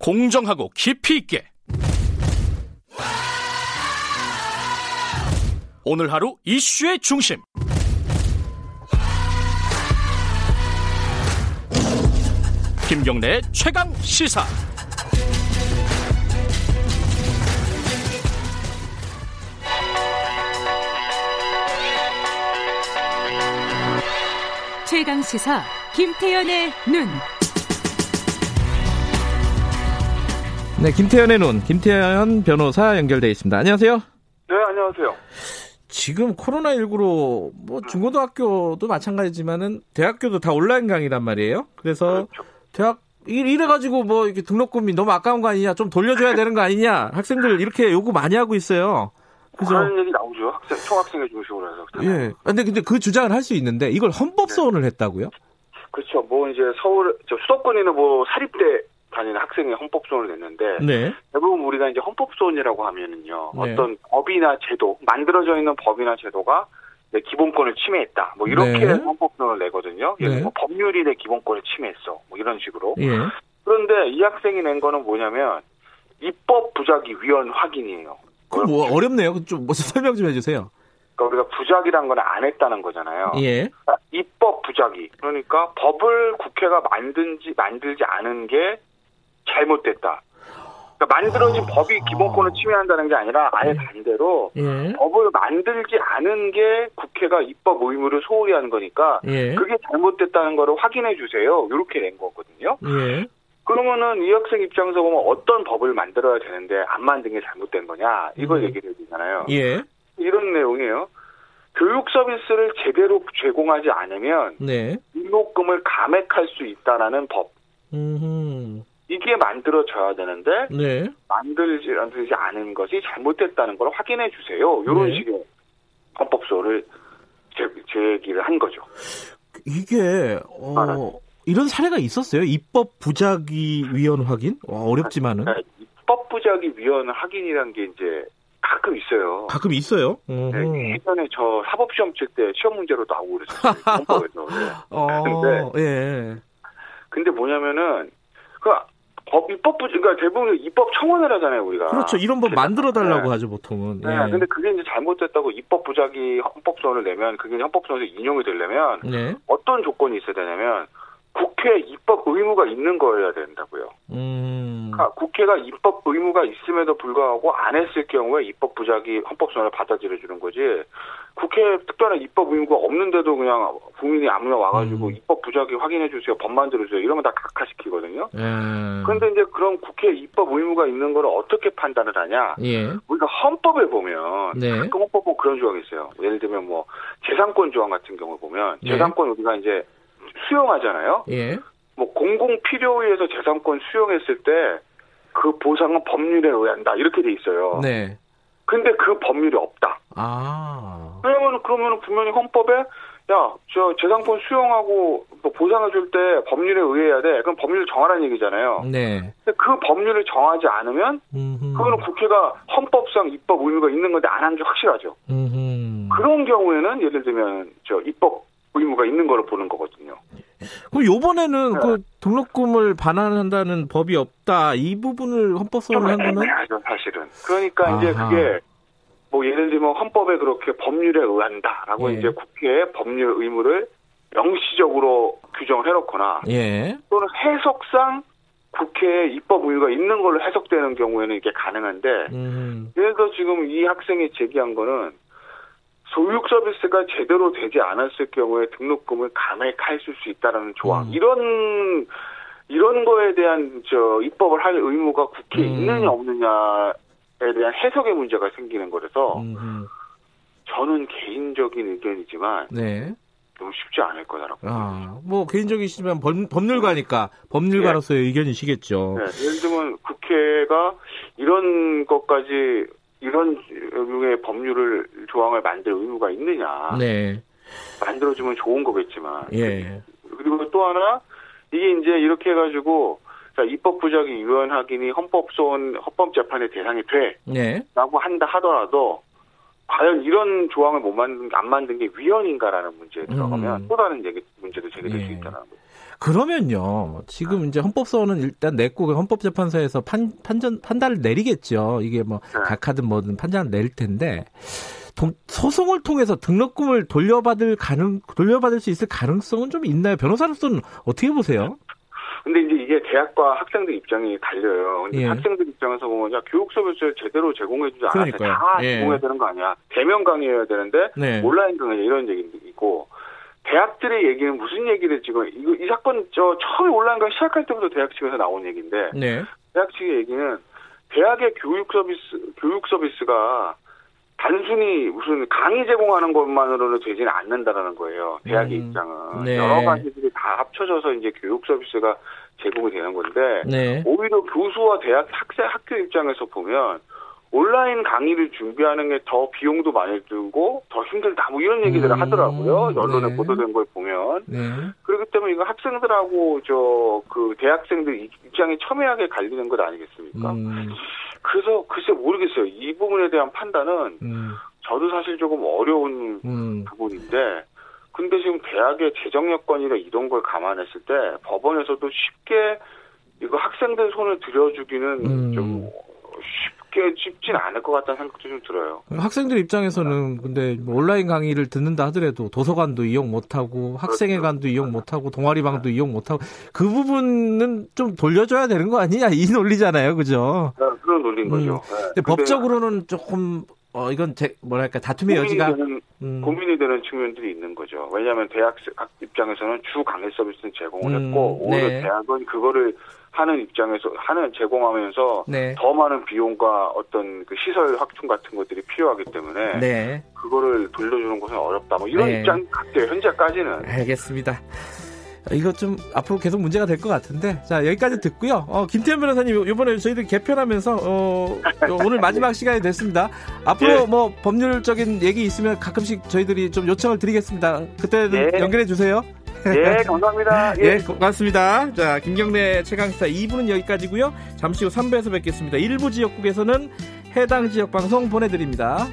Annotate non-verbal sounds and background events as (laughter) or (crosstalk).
공정하고 깊이 있게. 오늘 하루 이슈의 중심. 김경래의 최강 시사. 최강 시사 김태연의 눈. 네, 김태현의 눈, 김태현 변호사 연결돼 있습니다. 안녕하세요. 네, 안녕하세요. 지금 코로나19로 뭐 중고등학교도 마찬가지지만은 대학교도 다 온라인 강의란 말이에요. 그래서 그렇죠. 대학 이래 가지고 뭐 이렇게 등록금이 너무 아까운 거 아니냐, 좀 돌려줘야 되는 거 아니냐, 학생들 이렇게 요구 많이 하고 있어요. 그죠? 그런 얘기 나오죠. 학생, 총학생회 중심으로 해서. 예. 근데 근데 그 주장을 할 수 있는데 이걸 헌법 소원을 했다고요? 그렇죠. 뭐 이제 서울, 저 수도권에는 뭐 사립대 다니는 학생이 헌법소원을 냈는데 네. 대부분 우리가 이제 헌법소원이라고 하면은요. 네. 어떤 법이나 제도, 만들어져 있는 법이나 제도가 내 기본권을 침해했다. 뭐 이렇게 네. 헌법소원을 내거든요. 예를 네. 뭐 법률이 내 기본권을 침해했어. 뭐 이런 식으로. 예. 그런데 이 학생이 낸 거는 뭐냐면 입법 부작위 위헌 확인이에요. 그뭐 어렵네요. 좀 먼저 (laughs) 설명 좀 해주세요. 그러니까 우리가 부작위란 건 안 했다는 거잖아요. 예. 그러니까 입법 부작위. 그러니까 법을 국회가 만든지 만들지 않은 게 잘못됐다. 그러니까 만들어진 법이 기본권을 침해한다는 게 아니라 아예 반대로 예. 법을 만들지 않은 게 국회가 입법 의무를 소홀히 하는 거니까 예. 그게 잘못됐다는 거를 확인해 주세요. 이렇게 낸 거거든요. 예. 그러면은 이 학생 입장에서 보면 어떤 법을 만들어야 되는데 안 만든 게 잘못된 거냐 이걸 음. 얘기를 해주잖아요. 예. 이런 내용이에요. 교육 서비스를 제대로 제공하지 않으면 네. 등록금을 감액할 수 있다라는 법. 음. 이게 만들어져야 되는데 네. 만들지 만들지 않은 것이 잘못됐다는 걸 확인해 주세요. 이런 네. 식의 헌법소를 제, 제기를 한 거죠. 이게 어 이런 사례가 있었어요. 입법 부작위 위헌 확인? 와, 어렵지만은 네, 입법 부작위 위헌 확인이라는 게 이제 가끔 있어요. 가끔 있어요. 네. 예전에 저 사법 시험 칠 때 시험 문제로 나오고 그랬어요. (laughs) 헌법에서. 네. 어, 근데- 예. 근데 뭐냐면은 그 법 입법 부 그러니까 대부분 입법 청원을 하잖아요 우리가. 그렇죠. 이런 법 만들어 달라고 네. 하죠, 보통은. 네, 예. 근데 그게 이제 잘못됐다고 입법 부작위 헌법소원을 내면 그게 헌법소원에서 인용이 되려면 네. 어떤 조건이 있어야 되냐면 국회 입법 의무가 있는 거여야 된다고요. 음. 그러니까 국회가 입법 의무가 있음에도 불구하고 안 했을 경우에 입법 부작위 헌법소원을 받아들여 주는 거지. 국회에 특별한 입법 의무가 없는데도 그냥 국민이 아무나 와가지고 음. 입법 부작위 확인해 주세요, 법 만들어 주세요 이러면 다 각하시키거든요. 예. 그런데 이제 그럼 국회 입법 의무가 있는 걸 어떻게 판단을 하냐? 예. 우리가 헌법에 보면 네. 가끔 헌법 보면 그런 조항이 있어요. 예를 들면 뭐 재산권 조항 같은 경우 보면 네. 재산권 우리가 이제 수용하잖아요. 예. 뭐 공공 필요에 의해서 재산권 수용했을 때 그 보상은 법률에 의한다 이렇게 돼 있어요. 네. 근데 그 법률이 없다. 아. 왜냐면 그러면 분명히 헌법에 야 저 재산권 수용하고 뭐 보상을 줄때 법률에 의해야 돼. 그럼 법률을 정하라는 얘기잖아요. 네. 근데 그 법률을 정하지 않으면 음흠. 그거는 국회가 헌법상 입법 의무가 있는 건데 안한게 확실하죠. 음흠. 그런 경우에는 예를 들면 저 입법 의무가 있는 거로 보는 거거든요. 그럼 요번에는 네. 그 등록금을 반환한다는 법이 없다. 이 부분을 헌법 좀 소원을 한 거는 애매하죠, 사실은. 그러니까 이제 아하. 그게 뭐 예를 들면 헌법에 그렇게 법률에 의한다라고 예. 이제 국회의 법률 의무를 명시적으로 규정을 해놓거나 예. 또는 해석상 국회에 입법 의무가 있는 걸로 해석되는 경우에는 이게 가능한데 음. 들어 지금 이 학생이 제기한 거는 소육 서비스가 제대로 되지 않았을 경우에 등록금을 감액할 수 있다라는 조항 음. 이런 이런 거에 대한 저 입법을 할 의무가 국회에 음. 있느냐 없느냐에 대한 해석의 문제가 생기는 거라서 음흠. 저는 개인적인 의견이지만 네. 너무 쉽지 않을 거다라고. 아, 뭐 개인적이시지만 법, 법률가니까 법률가로서의 의견이시겠죠. 네, 예를 들면 국회가 이런 것까지 이런 류의 법률을 조항을 만들 의무가 있느냐 네. 만들어주면 좋은 거겠지만 예. 그리고 또 하나 이게 이제 이렇게 해가지고 자, 입법 부작위 위헌 확인이 헌법소원 헌법재판의 대상이 네. 돼라고 한다 하더라도 과연 이런 조항을 못 만든 안 만든 게 위헌인가라는 문제에 들어가면 음. 또 다른 얘기 문제도 제기될 예. 수 있다는 거예요. 그러면요. 지금 이제 헌법소원은 일단 냈고 그 헌법재판소에서 판, 판전 판단을 내리겠죠. 이게 뭐 네. 각하든 뭐든 판단을 내릴 텐데 동- 소송을 통해서 등록금을 돌려받을 가능 돌려받을 수 있을 가능성은 좀 있나요? 변호사로서는 어떻게 보세요? 근데 이제 이게 대학과 학생들 입장이 달려요. 근데 예. 학생들 입장에서 보면 야 교육 서비스를 제대로 제공해주지 그러니까요. 다 예. 제공해야 되는 거 아니야? 대면 강의해야 되는데 네. 온라인 강의 이런 얘기이고 대학들의 얘기는 무슨 얘기를 지금 이거 이 사건 저 처음에 온라인 강의 시작할 때부터 대학 측에서 나온 얘기인데 네. 대학 측의 얘기는 대학의 교육 서비스 교육 서비스가 단순히 무슨 강의 제공하는 것만으로는 되지는 않는다라는 거예요. 대학의 음, 입장은 네. 여러 가지들이 다 합쳐져서 이제 교육 서비스가 제공이 되는 건데 네. 오히려 교수와 대학 학생 학교 입장에서 보면 온라인 강의를 준비하는 게 더 비용도 많이 들고 더 힘들다 뭐 이런 얘기들을 음, 하더라고요. 언론에 네. 보도된 걸 보면 네. 그렇기 때문에 이거 학생들하고 저 그 대학생들 입장이 첨예하게 갈리는 것 아니겠습니까? 음, 그래서 글쎄 모르겠어요. 이 부분에 대한 판단은 음, 저도 사실 조금 어려운 음. 부분인데 근데 지금 대학의 재정 여건이나 이런 걸 감안했을 때 법원에서도 쉽게 이거 학생들 손을 들여주기는 음. 좀 쉽게 쉽진 않을 것 같다는 생각도 좀 들어요. 학생들 입장에서는 근데 뭐 온라인 강의를 듣는다 하더라도 도서관도 이용 못하고 학생회관도 이용 못하고 동아리방도 이용 못하고 그 부분은 좀 돌려줘야 되는 거 아니냐 이 논리잖아요, 그죠? 그 런 논리인 음. 거죠. 네. 근데 근데 법적으로는 조금 어 이건 제 뭐랄까 다툼의 고민이 여지가 되는, 음, 고민이 되는 측면들이 있는 거죠. 왜냐하면 대학 입장에서는 주 강의 서비스는 제공을 음, 했고 오히려 네. 대학은 그거를 하는 입장에서 하는 제공하면서 네. 더 많은 비용과 어떤 그 시설 확충 같은 것들이 필요하기 때문에 네. 그거를 돌려주는 것은 어렵다. 뭐 이런 네. 입장 같아요. 현재까지는. 알겠습니다. 이거 좀 앞으로 계속 문제가 될 것 같은데 자 여기까지 듣고요. 어, 김태현 변호사님 이번에 저희들 개편하면서 어, 오늘 마지막 시간이 됐습니다. 앞으로 예. 뭐 법률적인 얘기 있으면 가끔씩 저희들이 좀 요청을 드리겠습니다. 그때는 예. 연결해 주세요. 예, 감사합니다. (laughs) 예, 고맙습니다. 자, 김경래 최강시사 2부는 여기까지고요. 잠시 후 3부에서 뵙겠습니다. 일부 지역국에서는 해당 지역 방송 보내드립니다.